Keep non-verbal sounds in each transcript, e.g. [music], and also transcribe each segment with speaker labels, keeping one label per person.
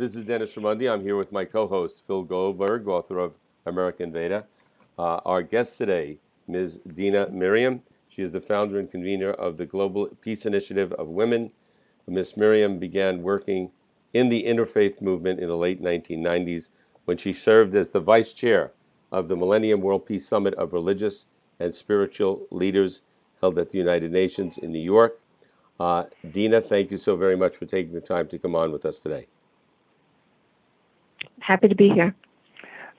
Speaker 1: This is Dennis Ramundi. I'm here with my co-host Phil Goldberg, author of American Veda. Uh, our guest today, Ms. Dena Merriam. She is the founder and convener of the Global Peace Initiative of Women. Ms. Miriam began working in the interfaith movement in the late 1990s when she served as the vice chair of the Millennium World Peace Summit of Religious and Spiritual Leaders held at the United Nations in New York. Uh, Dena, thank you so very much for taking the time to come on with us today.
Speaker 2: Happy to be here.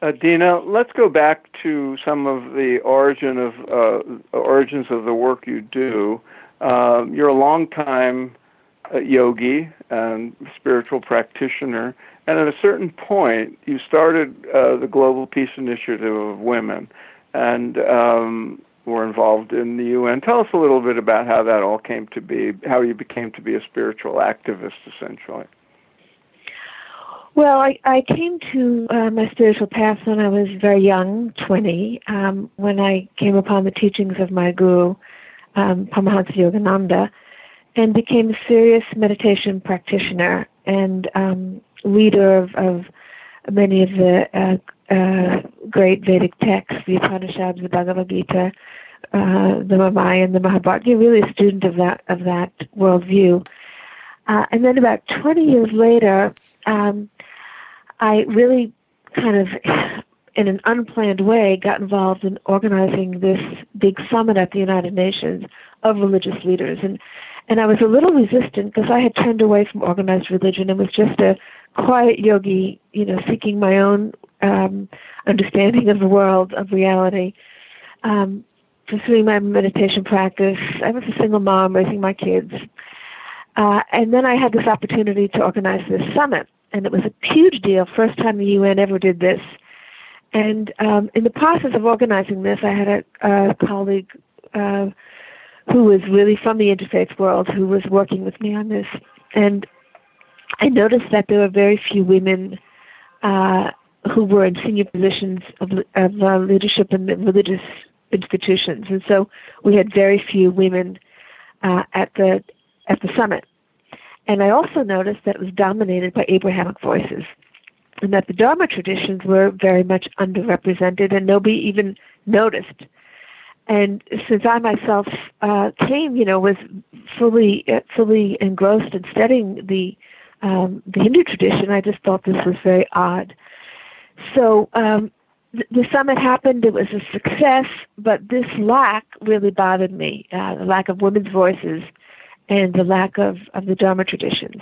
Speaker 3: Uh, Dena, let's go back to some of the origin of uh, origins of the work you do. Um, you're a longtime uh, yogi and spiritual practitioner, and at a certain point, you started uh, the Global Peace Initiative of Women, and um, were involved in the UN. Tell us a little bit about how that all came to be, how you became to be a spiritual activist, essentially.
Speaker 2: Well, I, I came to uh, my spiritual path when I was very young, 20, um, when I came upon the teachings of my guru, um, Paramahansa Yogananda, and became a serious meditation practitioner and um, leader of, of many of the uh, uh, great Vedic texts, the Upanishads, the Bhagavad Gita, uh, the Ramayana, the Mahabharata. Really a student of that of that worldview. Uh, and then about 20 years later, um, I really kind of, in an unplanned way, got involved in organizing this big summit at the United Nations of religious leaders. And and I was a little resistant because I had turned away from organized religion and was just a quiet yogi, you know, seeking my own um, understanding of the world, of reality. Um, pursuing my meditation practice. I was a single mom raising my kids. Uh, and then I had this opportunity to organize this summit, and it was a huge deal. First time the UN ever did this. And um, in the process of organizing this, I had a, a colleague uh, who was really from the interfaith world who was working with me on this. And I noticed that there were very few women uh, who were in senior positions of, of uh, leadership in the religious institutions, and so we had very few women uh, at the at the summit. And I also noticed that it was dominated by Abrahamic voices, and that the Dharma traditions were very much underrepresented, and nobody even noticed. And since I myself uh, came, you know, was fully uh, fully engrossed in studying the um, the Hindu tradition, I just thought this was very odd. So um, the summit happened. It was a success, but this lack really bothered me uh, the lack of women's voices and the lack of, of the Dharma traditions.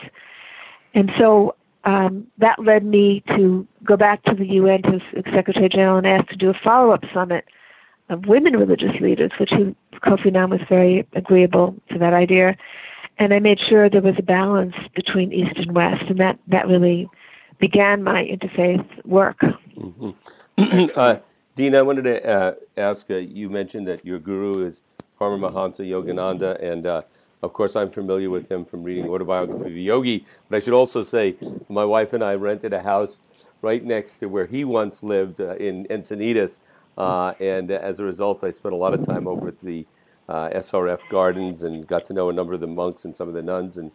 Speaker 2: And so um, that led me to go back to the UN to Secretary General and ask to do a follow up summit of women religious leaders, which he, Kofi Annan was very agreeable to that idea. And I made sure there was a balance between East and West, and that, that really began my interfaith work.
Speaker 1: Mm-hmm. [clears throat] uh, Dean, I wanted to uh, ask. Uh, you mentioned that your guru is Paramahansa Yogananda, and uh, of course, I'm familiar with him from reading Autobiography of a Yogi. But I should also say, my wife and I rented a house right next to where he once lived uh, in Encinitas, uh, and as a result, I spent a lot of time over at the SRF Gardens and got to know a number of the monks and some of the nuns. And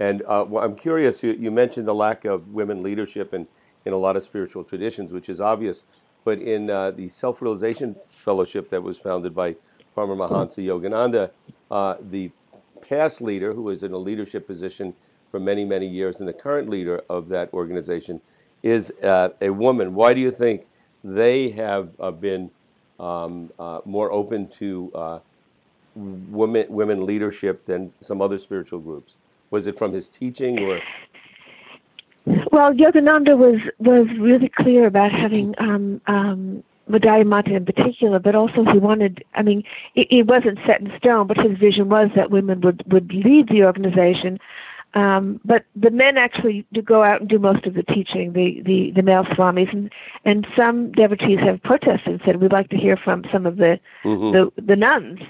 Speaker 1: and well, I'm curious. You, you mentioned the lack of women leadership in in a lot of spiritual traditions, which is obvious but in uh, the Self Realization Fellowship that was founded by Paramahansa Yogananda, uh, the past leader, who was in a leadership position for many, many years, and the current leader of that organization is uh, a woman. Why do you think they have uh, been um, uh, more open to uh, women, women leadership than some other spiritual groups? Was it from his teaching or?
Speaker 2: Well, Yogananda was was really clear about having um, um, Daya Mata in particular, but also he wanted. I mean, it, it wasn't set in stone, but his vision was that women would would lead the organization. Um, but the men actually do go out and do most of the teaching, the, the, the male swamis, and, and some devotees have protested and said we'd like to hear from some of the mm-hmm. the, the nuns.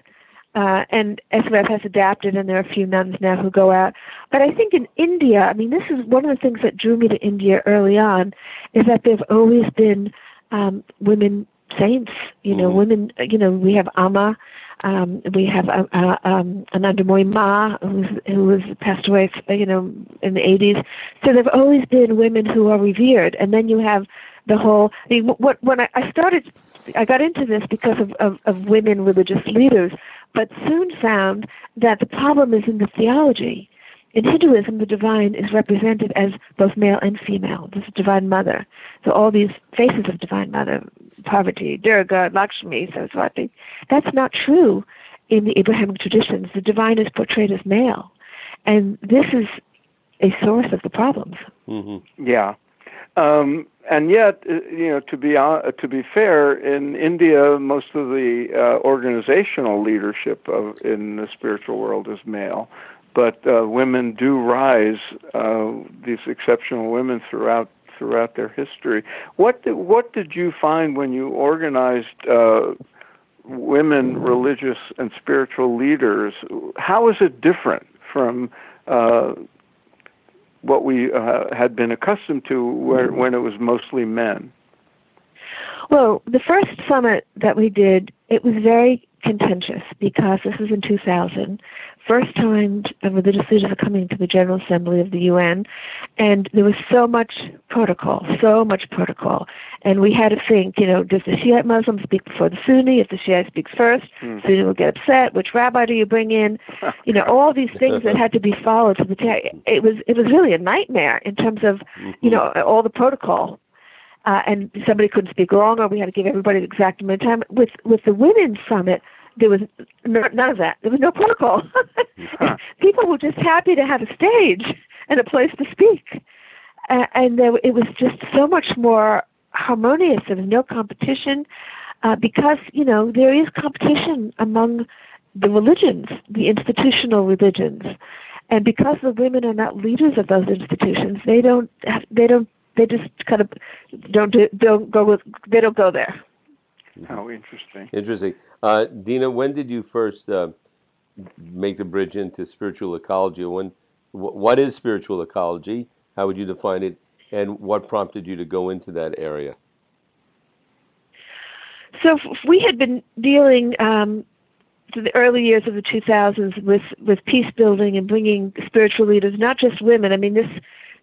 Speaker 2: Uh, and SRF has adapted, and there are a few nuns now who go out. But I think in India, I mean, this is one of the things that drew me to India early on, is that there have always been um, women saints. You know, mm-hmm. women. You know, we have Amma, Um, we have a, a, um, Anandamayi Ma, who's, who was passed away, you know, in the 80s. So there've always been women who are revered, and then you have the whole. I mean, what when I, I started, I got into this because of, of, of women religious leaders, but soon found that the problem is in the theology. In Hinduism, the divine is represented as both male and female. There's a divine mother. So all these faces of divine mother, Parvati, Durga, Lakshmi, Saraswati, that's not true in the Abrahamic traditions. The divine is portrayed as male. And this is a source of the problems.
Speaker 3: Mm-hmm. Yeah. Um, and yet, uh, you know, to be uh, to be fair, in India, most of the uh, organizational leadership of in the spiritual world is male, but uh, women do rise. Uh, these exceptional women throughout throughout their history. What did, what did you find when you organized uh, women religious and spiritual leaders? How is it different from what we uh, had been accustomed to where, when it was mostly men?
Speaker 2: Well, the first summit that we did, it was very contentious because this was in 2000 first time religious leaders are coming to the General Assembly of the UN, and there was so much protocol, so much protocol. And we had to think, you know, does the Shiite Muslim speak before the Sunni? If the Shiite speaks first, mm. Sunni will get upset. Which rabbi do you bring in? [laughs] You know, all these things that had to be followed to the t- it was it was really a nightmare in terms of, you know, all the protocol uh, and somebody couldn't speak wrong, or we had to give everybody the exact amount of time. With with the women's summit, there was none of that. There was no protocol. [laughs] huh. People were just happy to have a stage and a place to speak, uh, and there, it was just so much more harmonious. There was no competition uh, because you know there is competition among the religions, the institutional religions, and because the women are not leaders of those institutions, they don't have, they don't they just kind of don't do, don't go with they don't go there.
Speaker 3: How interesting.
Speaker 1: Interesting. Uh, Dena, when did you first uh, make the bridge into spiritual ecology? When, what is spiritual ecology? How would you define it? And what prompted you to go into that area?
Speaker 2: So we had been dealing um, to the early years of the 2000s with, with peace building and bringing spiritual leaders, not just women. I mean, this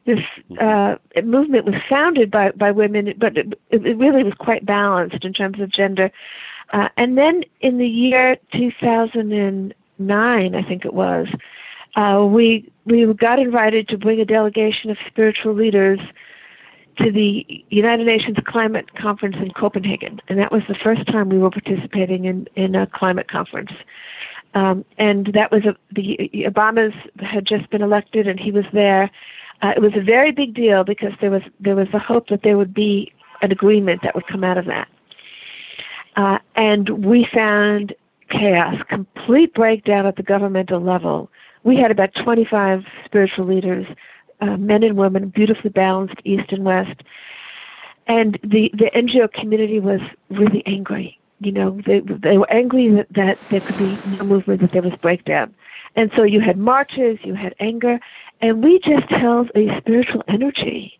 Speaker 2: this uh, movement was founded by, by women, but it, it really was quite balanced in terms of gender. Uh, and then in the year 2009, I think it was, uh, we we got invited to bring a delegation of spiritual leaders to the United Nations Climate Conference in Copenhagen, and that was the first time we were participating in in a climate conference. Um, and that was a, the Obama's had just been elected, and he was there. Uh, it was a very big deal because there was there was the hope that there would be an agreement that would come out of that. Uh, and we found chaos, complete breakdown at the governmental level. We had about 25 spiritual leaders, uh, men and women, beautifully balanced, east and west. And the, the NGO community was really angry. You know, they, they were angry that, that there could be no movement, that there was breakdown. And so you had marches, you had anger, and we just held a spiritual energy.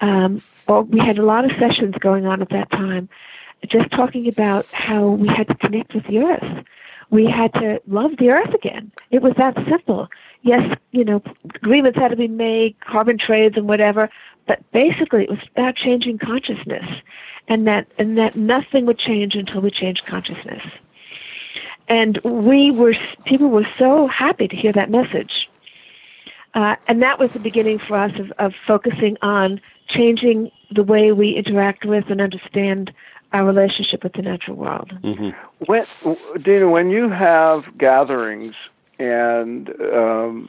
Speaker 2: Um, or we had a lot of sessions going on at that time just talking about how we had to connect with the earth. We had to love the earth again. It was that simple. Yes, you know, agreements had to be made, carbon trades and whatever, but basically it was about changing consciousness and that and that nothing would change until we changed consciousness. And we were people were so happy to hear that message. Uh, and that was the beginning for us of, of focusing on changing the way we interact with and understand our relationship with the natural world.
Speaker 3: Mm-hmm. When, Dena, when you have gatherings and um,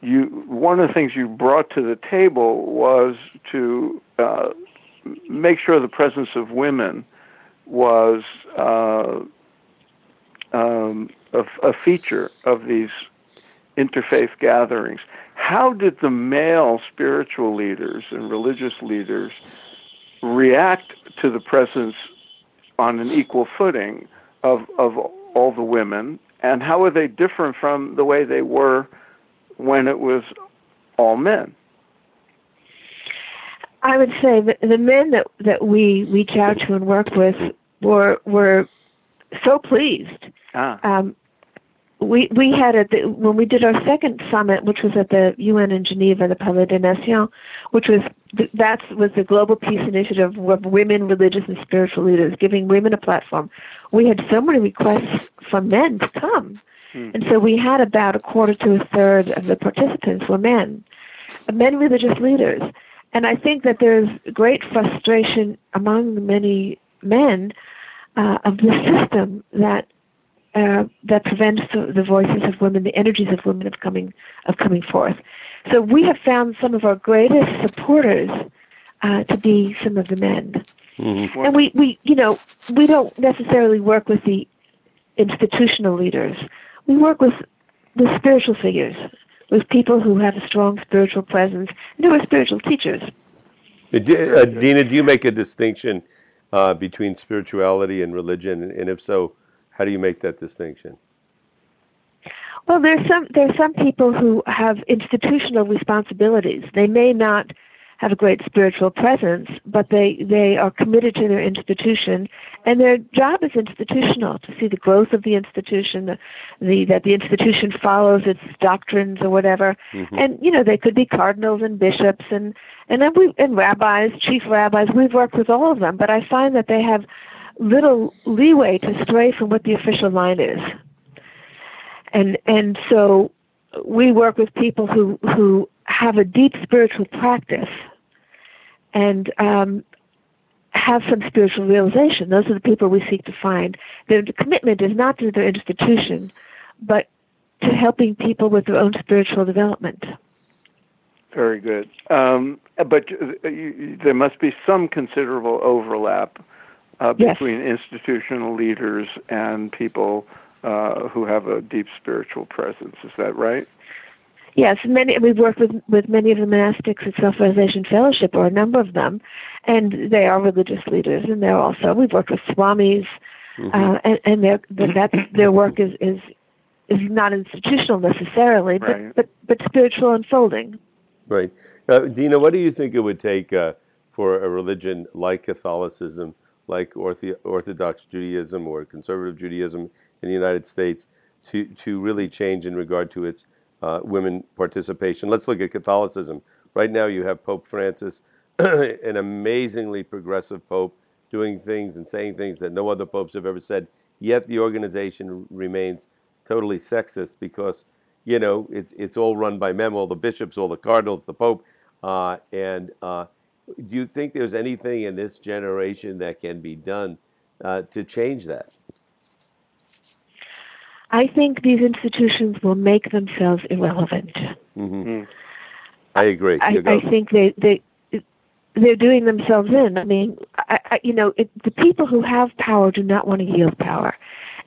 Speaker 3: you, one of the things you brought to the table was to uh, make sure the presence of women was uh, um, a, a feature of these interfaith gatherings. How did the male spiritual leaders and religious leaders react to the presence on an equal footing of, of all the women, and how are they different from the way they were when it was all men?
Speaker 2: I would say that the men that, that we reach out to and work with were were so pleased
Speaker 3: Ah.
Speaker 2: Um, we we had a when we did our second summit, which was at the UN in Geneva, the Palais des Nations, which was that was the global peace initiative of women, religious and spiritual leaders, giving women a platform. We had so many requests from men to come, hmm. and so we had about a quarter to a third of the participants were men, men religious leaders, and I think that there's great frustration among many men uh, of the system that uh, that prevents the, the, voices of women, the energies of women of coming of coming forth. So we have found some of our greatest supporters uh, to be some of the men, mm-hmm. and we, we you know we don't necessarily work with the institutional leaders. We work with with spiritual figures, with people who have a strong spiritual presence and who are spiritual teachers.
Speaker 1: Uh, uh Dena, do you make a distinction uh, between spirituality and religion, and if so? How do you make that distinction?
Speaker 2: Well, there's some there's some people who have institutional responsibilities. They may not have a great spiritual presence, but they they are committed to their institution, and their job is institutional to see the growth of the institution, the, the that the institution follows its doctrines or whatever. Mm-hmm. And you know, they could be cardinals and bishops and and then we and rabbis, chief rabbis. We've worked with all of them, but I find that they have little leeway to stray from what the official line is. And and so we work with people who who have a deep spiritual practice and um, have some spiritual realization. Those are the people we seek to find. Their commitment is not to their institution, but to helping people with their own spiritual development.
Speaker 3: Very good. Um, but uh, you, there must be some considerable overlap uh, between yes. institutional leaders and people uh, who have a deep spiritual presence. Is that right?
Speaker 2: Yes, many. We've worked with with many of the monastics at Self Realization Fellowship, or a number of them, and they are religious leaders. And they're also we've worked with swamis, mm-hmm. uh, and, and their that their work is is is not institutional necessarily, but right. but, but spiritual unfolding.
Speaker 1: Right, uh, Dena. What do you think it would take uh, for a religion like Catholicism? Like Orthodox Judaism or conservative Judaism in the United States to, to really change in regard to its uh, women participation. Let's look at Catholicism. Right now, you have Pope Francis, [clears throat] an amazingly progressive pope, doing things and saying things that no other popes have ever said. Yet the organization remains totally sexist because you know it's it's all run by men, all the bishops, all the cardinals, the pope, uh, and uh, do you think there's anything in this generation that can be done uh, to change that?
Speaker 2: I think these institutions will make themselves irrelevant.
Speaker 1: Mm-hmm. Mm. I agree.
Speaker 2: I, I, think they, they they're doing themselves in. I mean, I, I, you know, it, the people who have power do not want to yield power,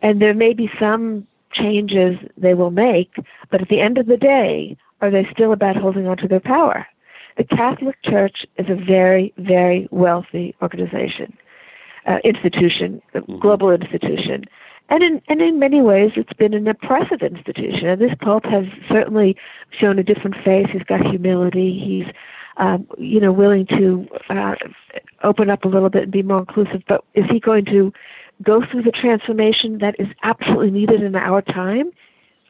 Speaker 2: and there may be some changes they will make, but at the end of the day, are they still about holding on to their power? The Catholic Church is a very, very wealthy organization, uh, institution, mm-hmm. global institution. And in, and in many ways, it's been an oppressive institution. And this Pope has certainly shown a different face. He's got humility. He's, um, you know, willing to uh, open up a little bit and be more inclusive. But is he going to go through the transformation that is absolutely needed in our time?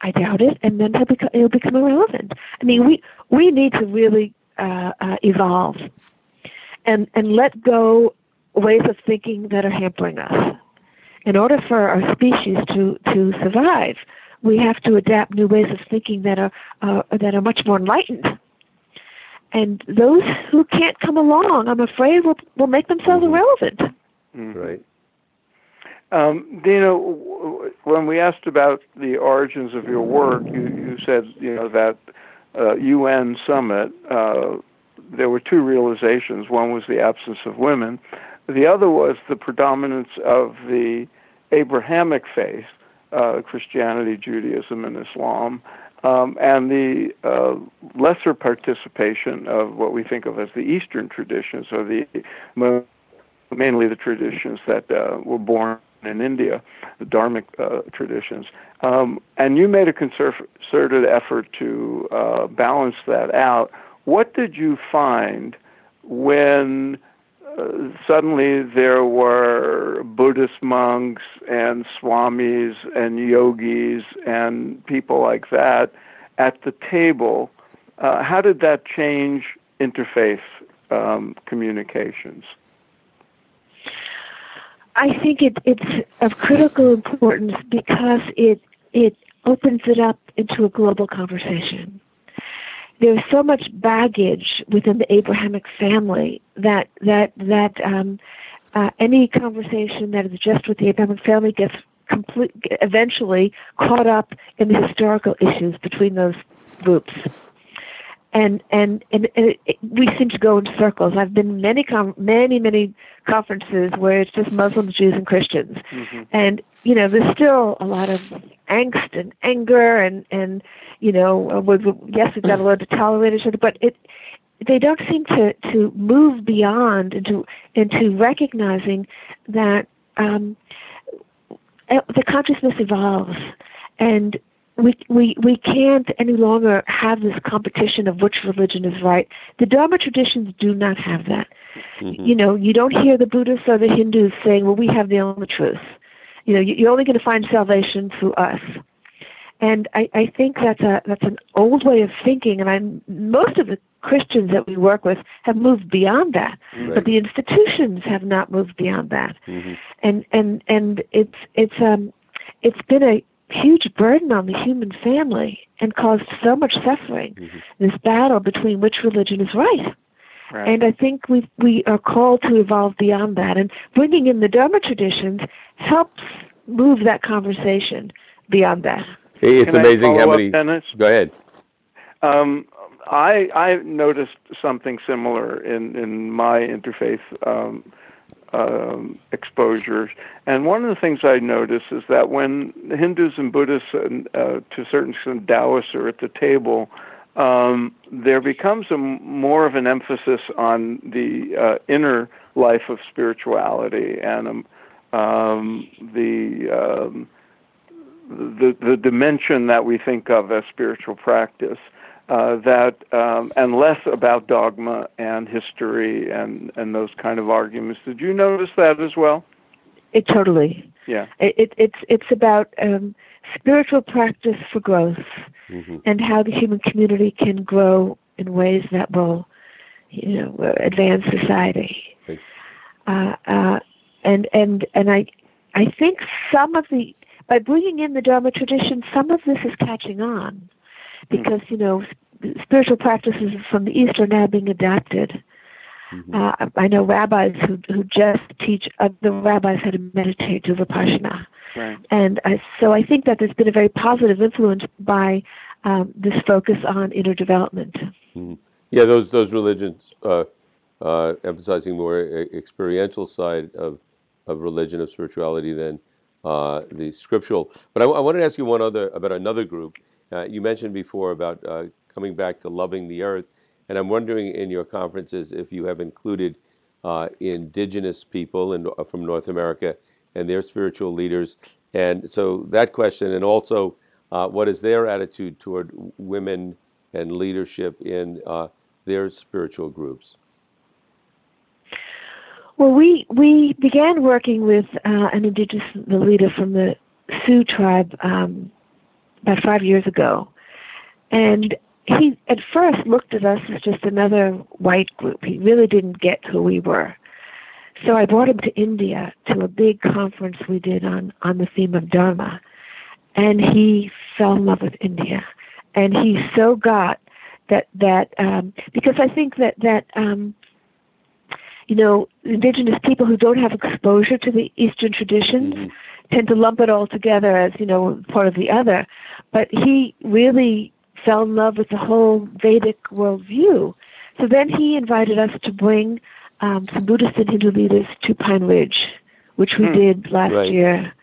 Speaker 2: I doubt it. And then he'll become, he'll become irrelevant. I mean, we we need to really uh, uh, evolve and and let go ways of thinking that are hampering us. In order for our species to to survive, we have to adapt new ways of thinking that are uh, that are much more enlightened. And those who can't come along, I'm afraid, will will make themselves mm-hmm. irrelevant.
Speaker 1: Mm-hmm. Right.
Speaker 3: Um, Dena, when we asked about the origins of your work, you, you said you know that uh, UN summit, uh, there were two realizations. One was the absence of women. The other was the predominance of the Abrahamic faith, uh, Christianity, Judaism, and Islam, um, and the uh, lesser participation of what we think of as the Eastern traditions, or the mainly the traditions that uh, were born in India, the Dharmic uh, traditions. Um, and you made a concerted effort to uh, balance that out. What did you find when suddenly there were Buddhist monks and swamis and yogis and people like that at the table. Uh, how did that change interfaith um, communications?
Speaker 2: I think it, it's of critical importance because it it opens it up into a global conversation. There's so much baggage within the Abrahamic family that that that um, uh, any conversation that is just with the Abrahamic family gets complete, eventually caught up in the historical issues between those groups and and and, and it, we seem to go in circles. I've been many com- many many conferences where it's just Muslims, Jews, and Christians, mm-hmm. and you know there's still a lot of angst and anger and and you know uh, we yes we've got a lot to tolerate each other, but it they don't seem to to move beyond into into recognizing that um, the consciousness evolves and we, we, we can't any longer have this competition of which religion is right. The Dharma traditions do not have that. Mm-hmm. You know, you don't hear the Buddhists or the Hindus saying, well, we have the only truth. You know, you're only going to find salvation through us. And I, I think that's a that's an old way of thinking, and I'm most of the Christians that we work with have moved beyond that, right. but the institutions have not moved beyond that. Mm-hmm. And and and it's it's um it's been a huge burden on the human family and caused so much suffering. Mm-hmm. This battle between which religion is right. right. And I think we we are called to evolve beyond that, and bringing in the Dharma traditions helps move that conversation beyond that.
Speaker 1: Hey, it's Can amazing how many. Dennis? Go ahead.
Speaker 3: Um, I I noticed something similar in in my interfaith um, um, exposures. And one of the things I notice is that when Hindus and Buddhists and uh, to a certain extent Taoists are at the table, um, there becomes a more of an emphasis on the uh, inner life of spirituality and um, um, the, um, the the dimension that we think of as spiritual practice uh, that um, and less about dogma and history and and those kind of arguments. Did you notice that as well?
Speaker 2: It totally.
Speaker 3: Yeah.
Speaker 2: It, it it's it's about um, spiritual practice for growth mm-hmm. and how the human community can grow in ways that will, you know, advance society. Uh, uh, and and and I I think some of the by bringing in the Dharma tradition, some of this is catching on because you know spiritual practices from the East are now being adapted. Mm-hmm. Uh, I know rabbis who who just teach other rabbis how to meditate to vipassana, right. and I, so I think that there's been a very positive influence by um, this focus on inner development.
Speaker 1: Mm-hmm. Yeah, those those religions uh, uh, emphasizing more experiential side of of religion of spirituality than uh, the scriptural. But I, I, wanted to ask you one other about another group. Uh, you mentioned before about uh, coming back to loving the earth. And I'm wondering in your conferences if you have included uh, indigenous people in, uh, from North America and their spiritual leaders. And so that question, and also uh, what is their attitude toward women and leadership in uh, their spiritual groups?
Speaker 2: Well, we we began working with uh, an indigenous leader from the Sioux tribe um, about five years ago, and he at first looked at us as just another white group. He really didn't get who we were. So I brought him to India to a big conference we did on, on the theme of Dharma. And he fell in love with India. And he so got that, that um, because I think that, that um, you know, indigenous people who don't have exposure to the Eastern traditions mm-hmm. tend to lump it all together as, you know, part of the other. But he really fell in love with the whole Vedic worldview. So then he invited us to bring um, some Buddhist and Hindu leaders to Pine Ridge, which we hmm. did last right. year.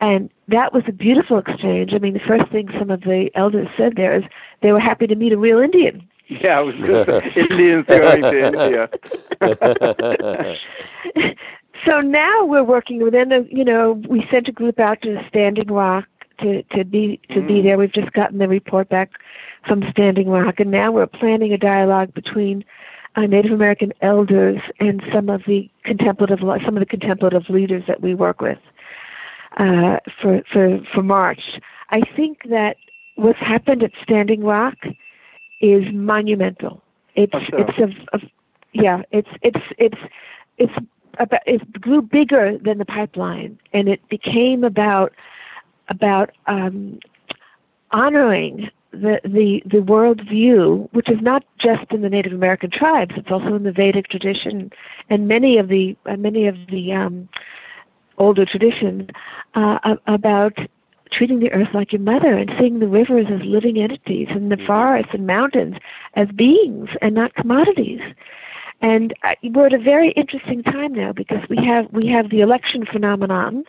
Speaker 2: And that was a beautiful exchange. I mean, the first thing some of the elders said there is they were happy to meet a real Indian.
Speaker 3: Yeah, it was just [laughs] Indians going to India. [laughs]
Speaker 2: so now we're working within the, you know, we sent a group out to the Standing Rock to, to be to mm. be there. We've just gotten the report back from Standing Rock, and now we're planning a dialogue between uh, Native American elders and some of the contemplative some of the contemplative leaders that we work with uh, for for for March. I think that what's happened at Standing Rock is monumental. It's
Speaker 3: so?
Speaker 2: it's a, a yeah. It's it's it's it's about it grew bigger than the pipeline, and it became about about um, honoring the, the, the world view, which is not just in the Native American tribes, it's also in the Vedic tradition and many of the uh, many of the um, older traditions uh, about treating the earth like your mother and seeing the rivers as living entities and the forests and mountains as beings and not commodities. And uh, we're at a very interesting time now because we have we have the election phenomenon,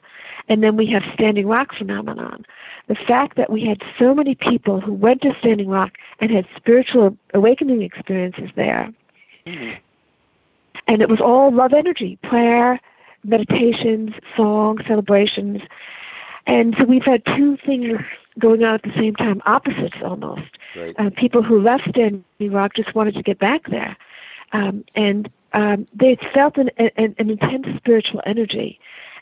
Speaker 2: and then we have Standing Rock phenomenon. The fact that we had so many people who went to Standing Rock and had spiritual awakening experiences there, mm-hmm. and it was all love energy, prayer, meditations, song, celebrations, and so we've had two things going on at the same time, opposites almost.
Speaker 1: Right.
Speaker 2: Uh, people who left Standing Rock just wanted to get back there um, and um, they felt an, an, an intense spiritual energy.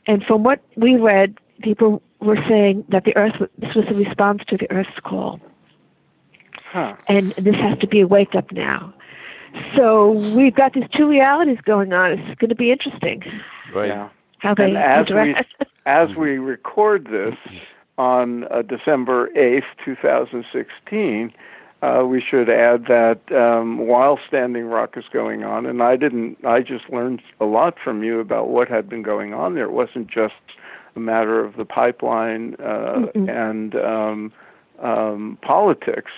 Speaker 2: And from what we read, people were saying that the Earth this was a response to the Earth's call,
Speaker 3: huh.
Speaker 2: and this has to be a wake up now. So we've got these two realities going on. It's going to be interesting.
Speaker 1: Right.
Speaker 3: Yeah.
Speaker 2: How they
Speaker 3: and as we [laughs] as we record this on uh, December eighth, two thousand sixteen uh, we should add that um, while Standing Rock is going on, and I didn't, I just learned a lot from you about what had been going on there. It wasn't just a matter of the pipeline uh,
Speaker 2: mm
Speaker 3: and um, um, politics,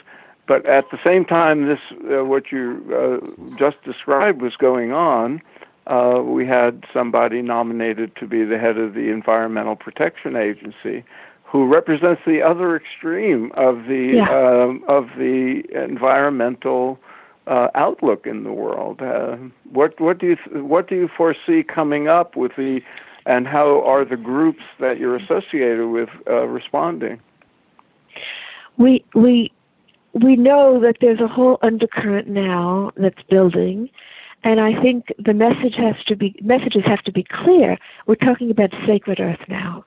Speaker 3: but at the same time, this uh, what you uh, just described was going on. Uh, we had somebody nominated to be the head of the Environmental Protection Agency who represents the other extreme of the
Speaker 2: yeah.
Speaker 3: um, of the environmental uh, outlook in the world. Uh, what what do you what do you foresee coming up with the and how are the groups that you're associated with uh, responding?
Speaker 2: We we we know that there's a whole undercurrent now that's building, and I think the message has to be messages have to be clear. We're talking about sacred earth now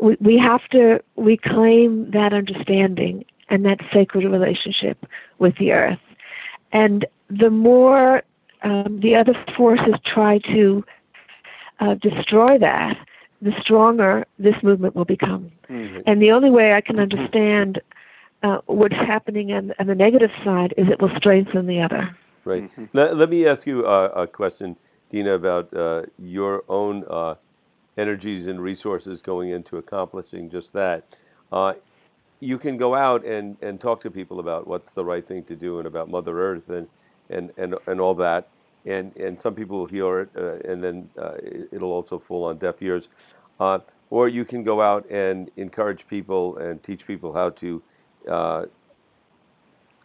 Speaker 2: we, we have to reclaim that understanding and that sacred relationship with the earth. And the more um, the other forces try to uh, destroy that, the stronger this movement will become. Mm-hmm. And the only way I can understand uh, what's happening on, on, the negative side is it will strengthen the other.
Speaker 1: Right. Mm-hmm. Let, let, me ask you a, a question, Dena, about uh, your own uh, energies and resources going into accomplishing just that. Uh, you can go out and, and talk to people about what's the right thing to do and about Mother Earth and, and, and, and all that. And, and some people will hear it uh, and then uh, it'll also fall on deaf ears. Uh, or you can go out and encourage people and teach people how to uh,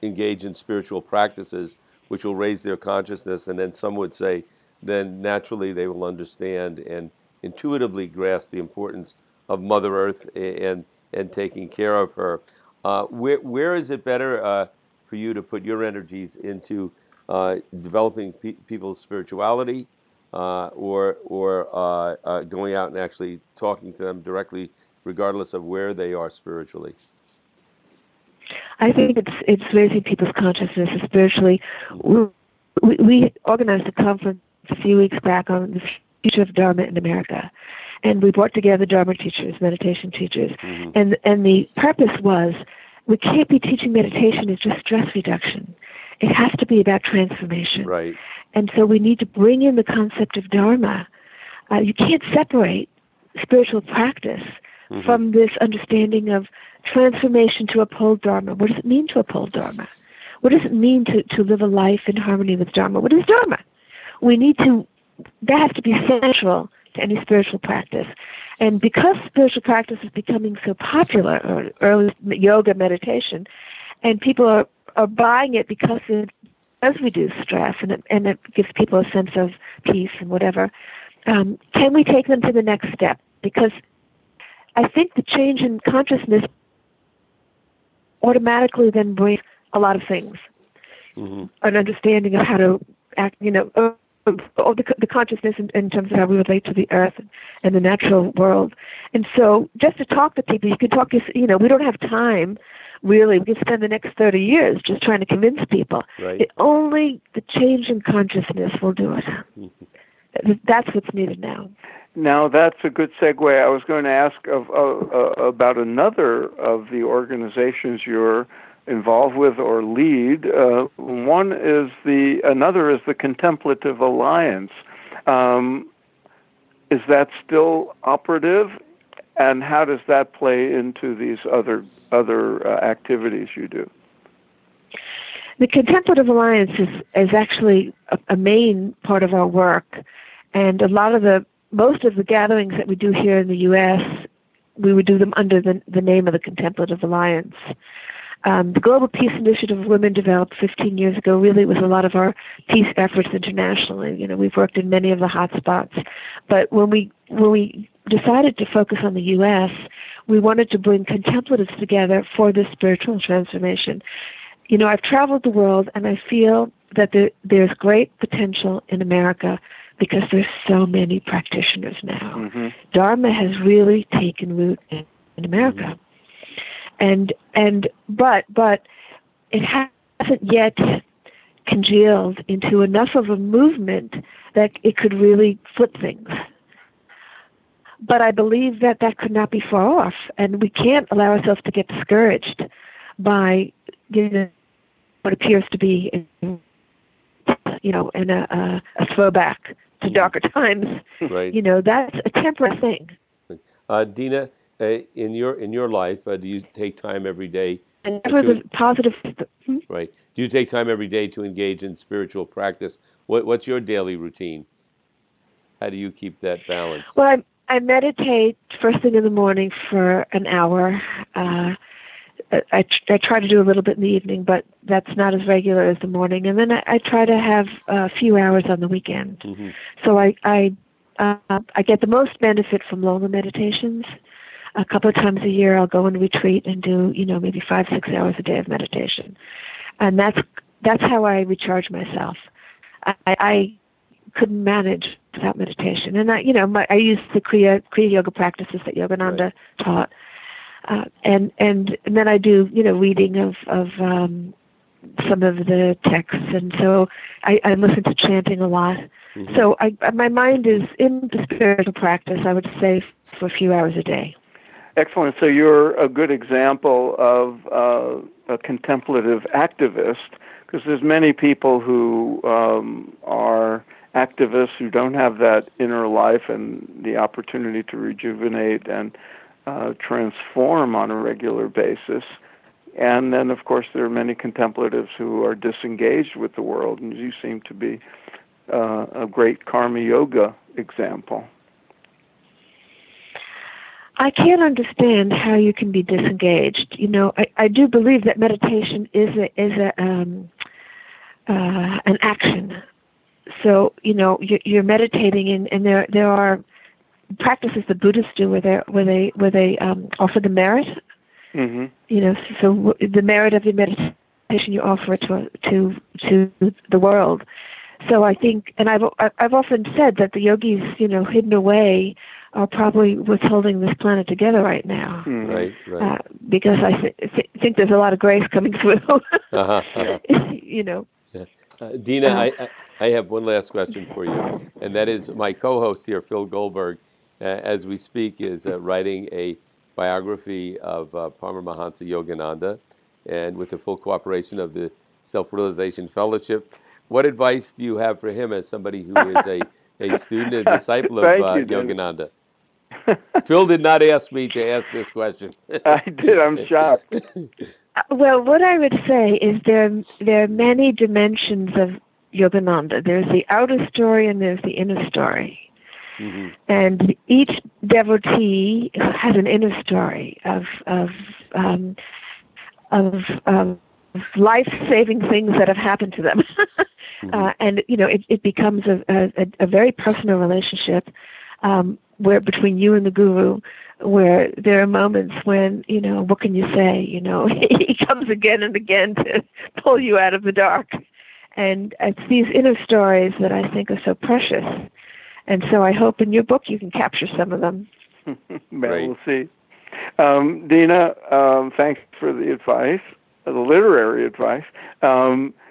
Speaker 1: engage in spiritual practices which will raise their consciousness. And then some would say, then naturally they will understand and intuitively grasp the importance of Mother Earth and and taking care of her. Uh, where where is it better uh, for you to put your energies into uh, developing pe- people's spirituality, uh, or or uh, uh, going out and actually talking to them directly, regardless of where they are spiritually?
Speaker 2: I think it's it's raising people's consciousness spiritually. We, we, we organized a conference a few weeks back on the future of Dharma in America. And we brought together Dharma teachers, meditation teachers. Mm-hmm. And, and the purpose was we can't be teaching meditation as just stress reduction. It has to be about transformation.
Speaker 1: Right.
Speaker 2: And so we need to bring in the concept of Dharma. Uh, you can't separate spiritual practice mm-hmm. from this understanding of transformation to uphold Dharma. What does it mean to uphold Dharma? What does it mean to, to live a life in harmony with Dharma? What is Dharma? We need to that has to be central to any spiritual practice. And because spiritual practice is becoming so popular, or early yoga, meditation, and people are, are buying it because it does reduce stress and it, and it gives people a sense of peace and whatever, um, can we take them to the next step? Because I think the change in consciousness automatically then brings a lot of things. Mm-hmm. An understanding of how to act, you know, all the, the consciousness in, in, terms of how we relate to the earth and the natural world. And so just to talk to people, you can talk, To, you know, we don't have time really. We can spend the next 30 years just trying to convince people.
Speaker 1: Right.
Speaker 2: It, only the change in consciousness will do it. That's what's needed now.
Speaker 3: Now that's a good segue. I was going to ask of, uh, uh, about another of the organizations you're involved with or lead. Uh, one is the another is the Contemplative Alliance. Um, is that still operative? And how does that play into these other other uh, activities you do?
Speaker 2: The Contemplative Alliance is, is actually a, a main part of our work, and a lot of the most of the gatherings that we do here in the U.S. we would do them under the, the name of the Contemplative Alliance. Um, the Global Peace Initiative of Women developed 15 years ago really was a lot of our peace efforts internationally. You know, we've worked in many of the hot spots. But when we, when we decided to focus on the U.S., we wanted to bring contemplatives together for this spiritual transformation. You know, I've traveled the world and I feel that there, there's great potential in America because there's so many practitioners now.
Speaker 3: Mm-hmm.
Speaker 2: Dharma has really taken root in, in America. Mm-hmm and and but but it hasn't yet congealed into enough of a movement that it could really flip things. But I believe that that could not be far off, and we can't allow ourselves to get discouraged by you know what appears to be you know in a, a, a throwback to darker times.
Speaker 1: Right.
Speaker 2: You know that's a temporary thing.
Speaker 1: Uh, Dena, uh, in your in your life, uh, do you take time every day?
Speaker 2: And that was a positive. Hmm?
Speaker 1: Right. Do you take time every day to engage in spiritual practice? What What's your daily routine? How do you keep that balance?
Speaker 2: Well, I I meditate first thing in the morning for an hour. Uh, I, I try to do a little bit in the evening, but that's not as regular as the morning. And then I, I try to have a few hours on the weekend.
Speaker 1: Mm-hmm.
Speaker 2: So I I uh, I get the most benefit from longer meditations a couple of times a year I'll go and retreat and do, you know, maybe five, six hours a day of meditation. And that's that's how I recharge myself. I, I couldn't manage without meditation. And I, you know, my, I use the Kriya, Kriya Yoga practices that Yogananda right. taught. Uh, and, and and then I do, you know, reading of, of um, some of the texts. And so I, I listen to chanting a lot. Mm-hmm. So I, my mind is in the spiritual practice, I would say, for a few hours a day.
Speaker 3: Excellent. So you're a good example of uh, a contemplative activist because there's many people who um, are activists who don't have that inner life and the opportunity to rejuvenate and uh, transform on a regular basis. And then, of course, there are many contemplatives who are disengaged with the world, and you seem to be uh, a great karma yoga example.
Speaker 2: I can't understand how you can be disengaged. You know, I, I do believe that meditation is a is a um, uh, an action. So you know, you're, you're meditating, and, and there there are practices the Buddhists do where they where they where they um, offer the merit.
Speaker 3: Mm-hmm.
Speaker 2: You know, so the merit of your meditation you offer it to to to the world. So I think, and I've I've often said that the yogis, you know, hidden away are probably what's holding this planet together right now.
Speaker 1: Mm. Right, right.
Speaker 2: Uh, because I th- th- think there's a lot of grace coming [laughs] through.
Speaker 1: uh-huh, uh-huh. [laughs]
Speaker 2: you know.
Speaker 1: Yeah. Uh, Dena, uh, I, I have one last question for you, and that is my co-host here, Phil Goldberg, uh, as we speak, is uh, writing a biography of uh, Paramahansa Yogananda, and with the full cooperation of the Self-Realization Fellowship. What advice do you have for him as somebody who is a, a student and disciple of [laughs] uh,
Speaker 3: you,
Speaker 1: Yogananda? [laughs] Phil did not ask me to ask this question.
Speaker 3: I did. I'm shocked. [laughs]
Speaker 2: Well, what I would say is there there are many dimensions of Yogananda. There's the outer story and there's the inner story.
Speaker 1: Mm-hmm.
Speaker 2: And each devotee has an inner story of of um, of, of life-saving things that have happened to them, [laughs] mm-hmm. uh, and you know it, it becomes a, a, a very personal relationship. Um, where between you and the guru where there are moments when you know what can you say you know [laughs] he comes again and again to pull you out of the dark And it's these inner stories that I think are so precious. And so I hope in your book you can capture some of them. [laughs]
Speaker 3: well,
Speaker 1: Right.
Speaker 3: we'll see. Um, Dena, um, thanks for the advice, the literary advice. Um, w-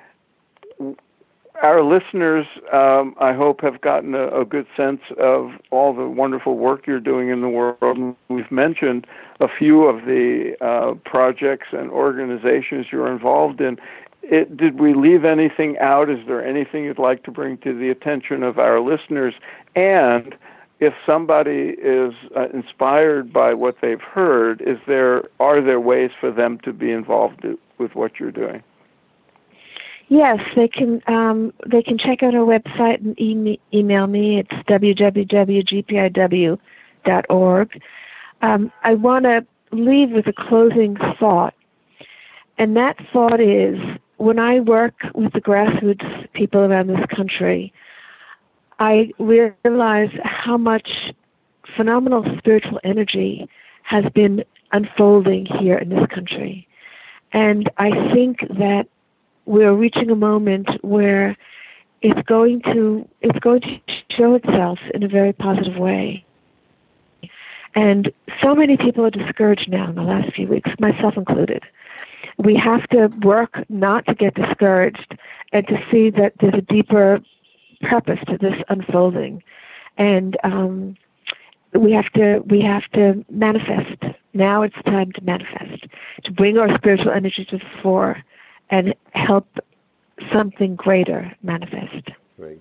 Speaker 3: our listeners, um, I hope, have gotten a, a good sense of all the wonderful work you're doing in the world. We've mentioned a few of the uh, projects and organizations you're involved in. It, did we leave anything out? Is there anything you'd like to bring to the attention of our listeners? And if somebody is uh, inspired by what they've heard, is there are there ways for them to be involved with what you're doing?
Speaker 2: Yes, they can. Um, they can check out our website and e- email me. It's www.gpiw.org. Um, I want to leave with a closing thought, and that thought is: when I work with the grassroots people around this country, I realize how much phenomenal spiritual energy has been unfolding here in this country, and I think that we're reaching a moment where it's going to it's going to show itself in a very positive way. And so many people are discouraged now in the last few weeks, myself included. We have to work not to get discouraged and to see that there's a deeper purpose to this unfolding. And um, we have to we have to manifest. Now it's time to manifest, to bring our spiritual energy to the fore and help something greater manifest.
Speaker 1: Great.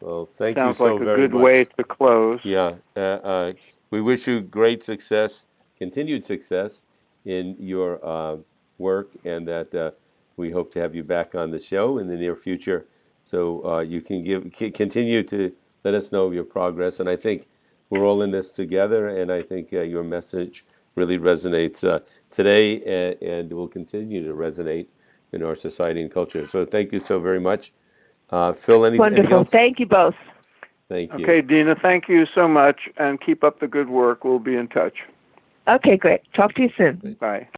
Speaker 1: Well, thank
Speaker 3: Sounds
Speaker 1: you so
Speaker 3: like a
Speaker 1: very
Speaker 3: good
Speaker 1: much.
Speaker 3: way to close.
Speaker 1: Yeah. Uh, uh, we wish you great success, continued success in your uh, work, and that uh, we hope to have you back on the show in the near future, so uh, you can give c- continue to let us know your progress. And I think we're all in this together, and I think uh, your message really resonates uh, today, and, and will continue to resonate in our society and culture. So thank you so very much, uh, Phil. Anything
Speaker 2: Wonderful.
Speaker 1: else?
Speaker 2: Thank you both.
Speaker 1: Thank you.
Speaker 3: Okay, Dena, thank you so much, and keep up the good work. We'll be in touch.
Speaker 2: Okay, great. Talk to you soon.
Speaker 3: Bye.